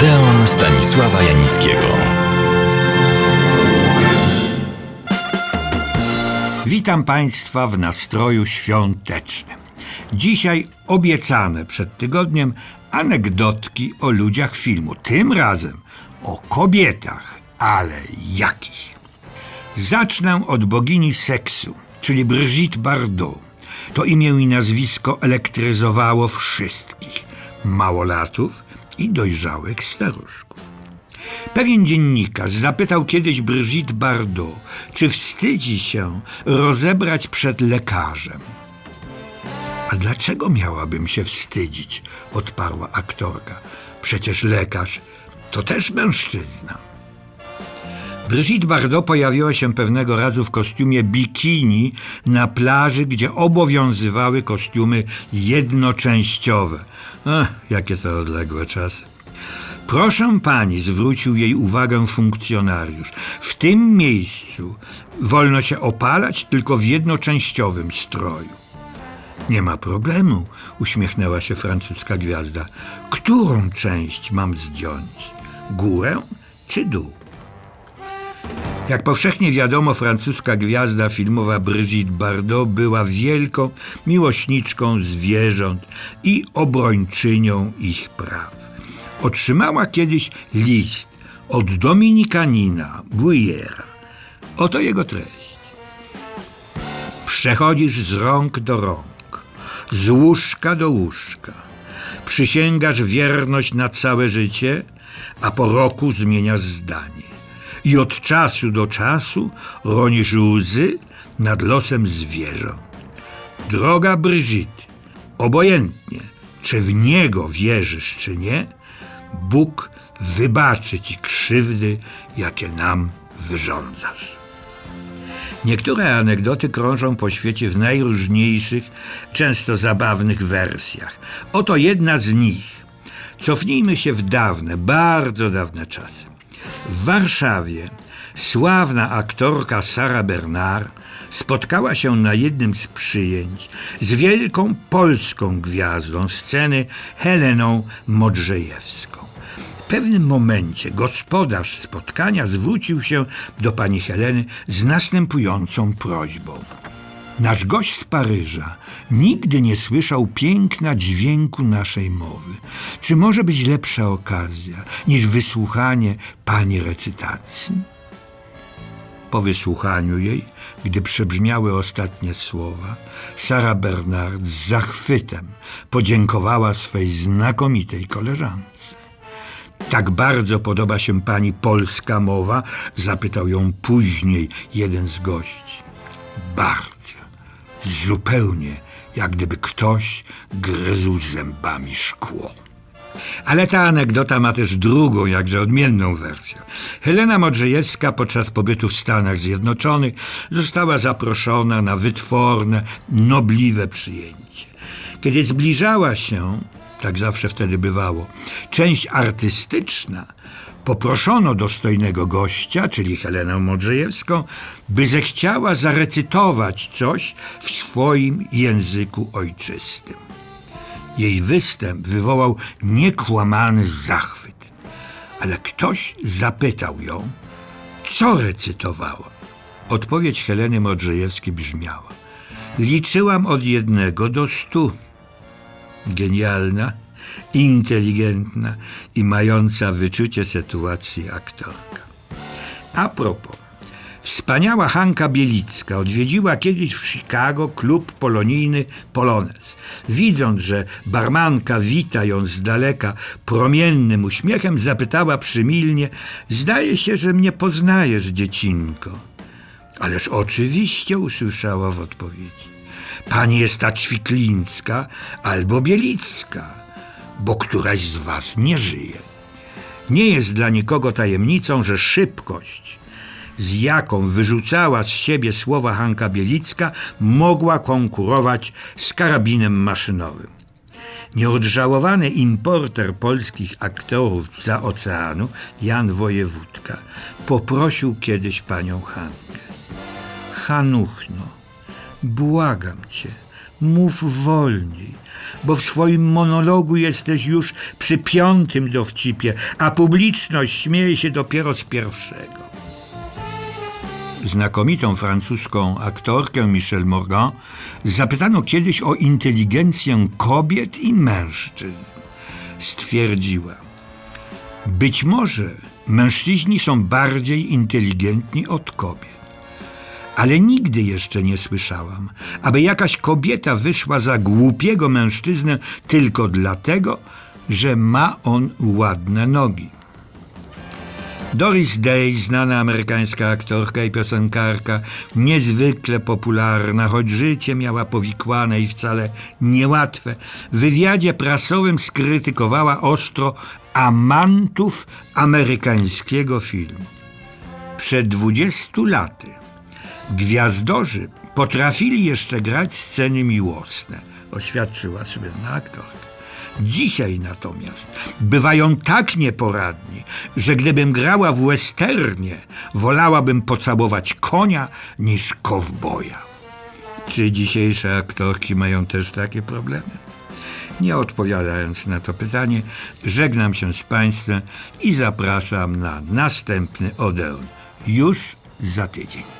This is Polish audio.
Odeon Stanisława Janickiego. Witam Państwa w nastroju świątecznym. Dzisiaj obiecane przed tygodniem anegdotki o ludziach filmu. Tym razem o kobietach, ale jakich? Zacznę od bogini seksu, czyli Brigitte Bardot. To imię i nazwisko elektryzowało wszystkich małolatów i dojrzałych staruszków. Pewien dziennikarz zapytał kiedyś Brigitte Bardot, czy wstydzi się rozebrać przed lekarzem. A dlaczego miałabym się wstydzić? odparła aktorka. Przecież lekarz to też mężczyzna. Brigitte Bardot pojawiła się pewnego razu w kostiumie bikini na plaży, gdzie obowiązywały kostiumy jednoczęściowe. Ach, jakie to odległe czasy. Proszę pani, zwrócił jej uwagę funkcjonariusz. W tym miejscu wolno się opalać tylko w jednoczęściowym stroju. Nie ma problemu, uśmiechnęła się francuska gwiazda. Którą część mam zdjąć? Górę czy dół? Jak powszechnie wiadomo, francuska gwiazda filmowa Brigitte Bardot była wielką miłośniczką zwierząt i obrończynią ich praw. Otrzymała kiedyś list od dominikanina Bouillera. Oto jego treść. Przechodzisz z rąk do rąk, z łóżka do łóżka. Przysięgasz wierność na całe życie, a po roku zmieniasz zdanie i od czasu do czasu ronisz łzy nad losem zwierząt. Droga Brigitte, obojętnie, czy w Niego wierzysz, czy nie, Bóg wybaczy Ci krzywdy, jakie nam wyrządzasz. Niektóre anegdoty krążą po świecie w najróżniejszych, często zabawnych wersjach. Oto jedna z nich. Cofnijmy się w dawne, bardzo dawne czasy. W Warszawie sławna aktorka Sara Bernard spotkała się na jednym z przyjęć z wielką polską gwiazdą sceny Heleną Modrzejewską. W pewnym momencie gospodarz spotkania zwrócił się do pani Heleny z następującą prośbą. Nasz gość z Paryża nigdy nie słyszał piękna dźwięku naszej mowy. Czy może być lepsza okazja niż wysłuchanie pani recytacji? Po wysłuchaniu jej, gdy przebrzmiały ostatnie słowa, Sara Bernard z zachwytem podziękowała swej znakomitej koleżance. Tak bardzo podoba się pani polska mowa? zapytał ją później jeden z gości. Bardzo zupełnie jak gdyby ktoś gryzł zębami szkło. Ale ta anegdota ma też drugą, jakże odmienną wersję. Helena Modrzejewska podczas pobytu w Stanach Zjednoczonych została zaproszona na wytworne, nobliwe przyjęcie. Kiedy zbliżała się, tak zawsze wtedy bywało, część artystyczna, poproszono dostojnego gościa, czyli Helenę Modrzejewską, by zechciała zarecytować coś w swoim języku ojczystym. Jej występ wywołał niekłamany zachwyt, ale ktoś zapytał ją, co recytowała. Odpowiedź Heleny Modrzejewskiej brzmiała: Liczyłam od jednego do stu. Genialna, inteligentna i mająca wyczucie sytuacji aktorka. A propos, wspaniała Hanka Bielicka odwiedziła kiedyś w Chicago klub polonijny Polonez. Widząc, że barmanka wita ją z daleka promiennym uśmiechem, zapytała przymilnie: Zdaje się, że mnie poznajesz, dziecinko. Ależ oczywiście usłyszała w odpowiedzi. Pani jest ta Ćwiklińska albo Bielicka bo któraś z was nie żyje. Nie jest dla nikogo tajemnicą, że szybkość, z jaką wyrzucała z siebie słowa Hanka Bielicka, mogła konkurować z karabinem maszynowym. Nieodżałowany importer polskich aktorów za oceanu, Jan Wojewódka, poprosił kiedyś panią Hankę. Hanuchno, błagam cię, mów wolniej bo w swoim monologu jesteś już przy piątym dowcipie, a publiczność śmieje się dopiero z pierwszego. Znakomitą francuską aktorkę Michelle Morgan zapytano kiedyś o inteligencję kobiet i mężczyzn. Stwierdziła: Być może mężczyźni są bardziej inteligentni od kobiet. Ale nigdy jeszcze nie słyszałam, aby jakaś kobieta wyszła za głupiego mężczyznę tylko dlatego, że ma on ładne nogi. Doris Day, znana amerykańska aktorka i piosenkarka, niezwykle popularna, choć życie miała powikłane i wcale niełatwe, w wywiadzie prasowym skrytykowała ostro amantów amerykańskiego filmu. Przed 20 laty gwiazdorzy potrafili jeszcze grać sceny miłosne, oświadczyła słynna aktorka. Dzisiaj natomiast bywają tak nieporadni, że gdybym grała w westernie, wolałabym pocałować konia niż kowboja. Czy dzisiejsze aktorki mają też takie problemy? Nie odpowiadając na to pytanie, żegnam się z Państwem i zapraszam na następny Odeon już za tydzień.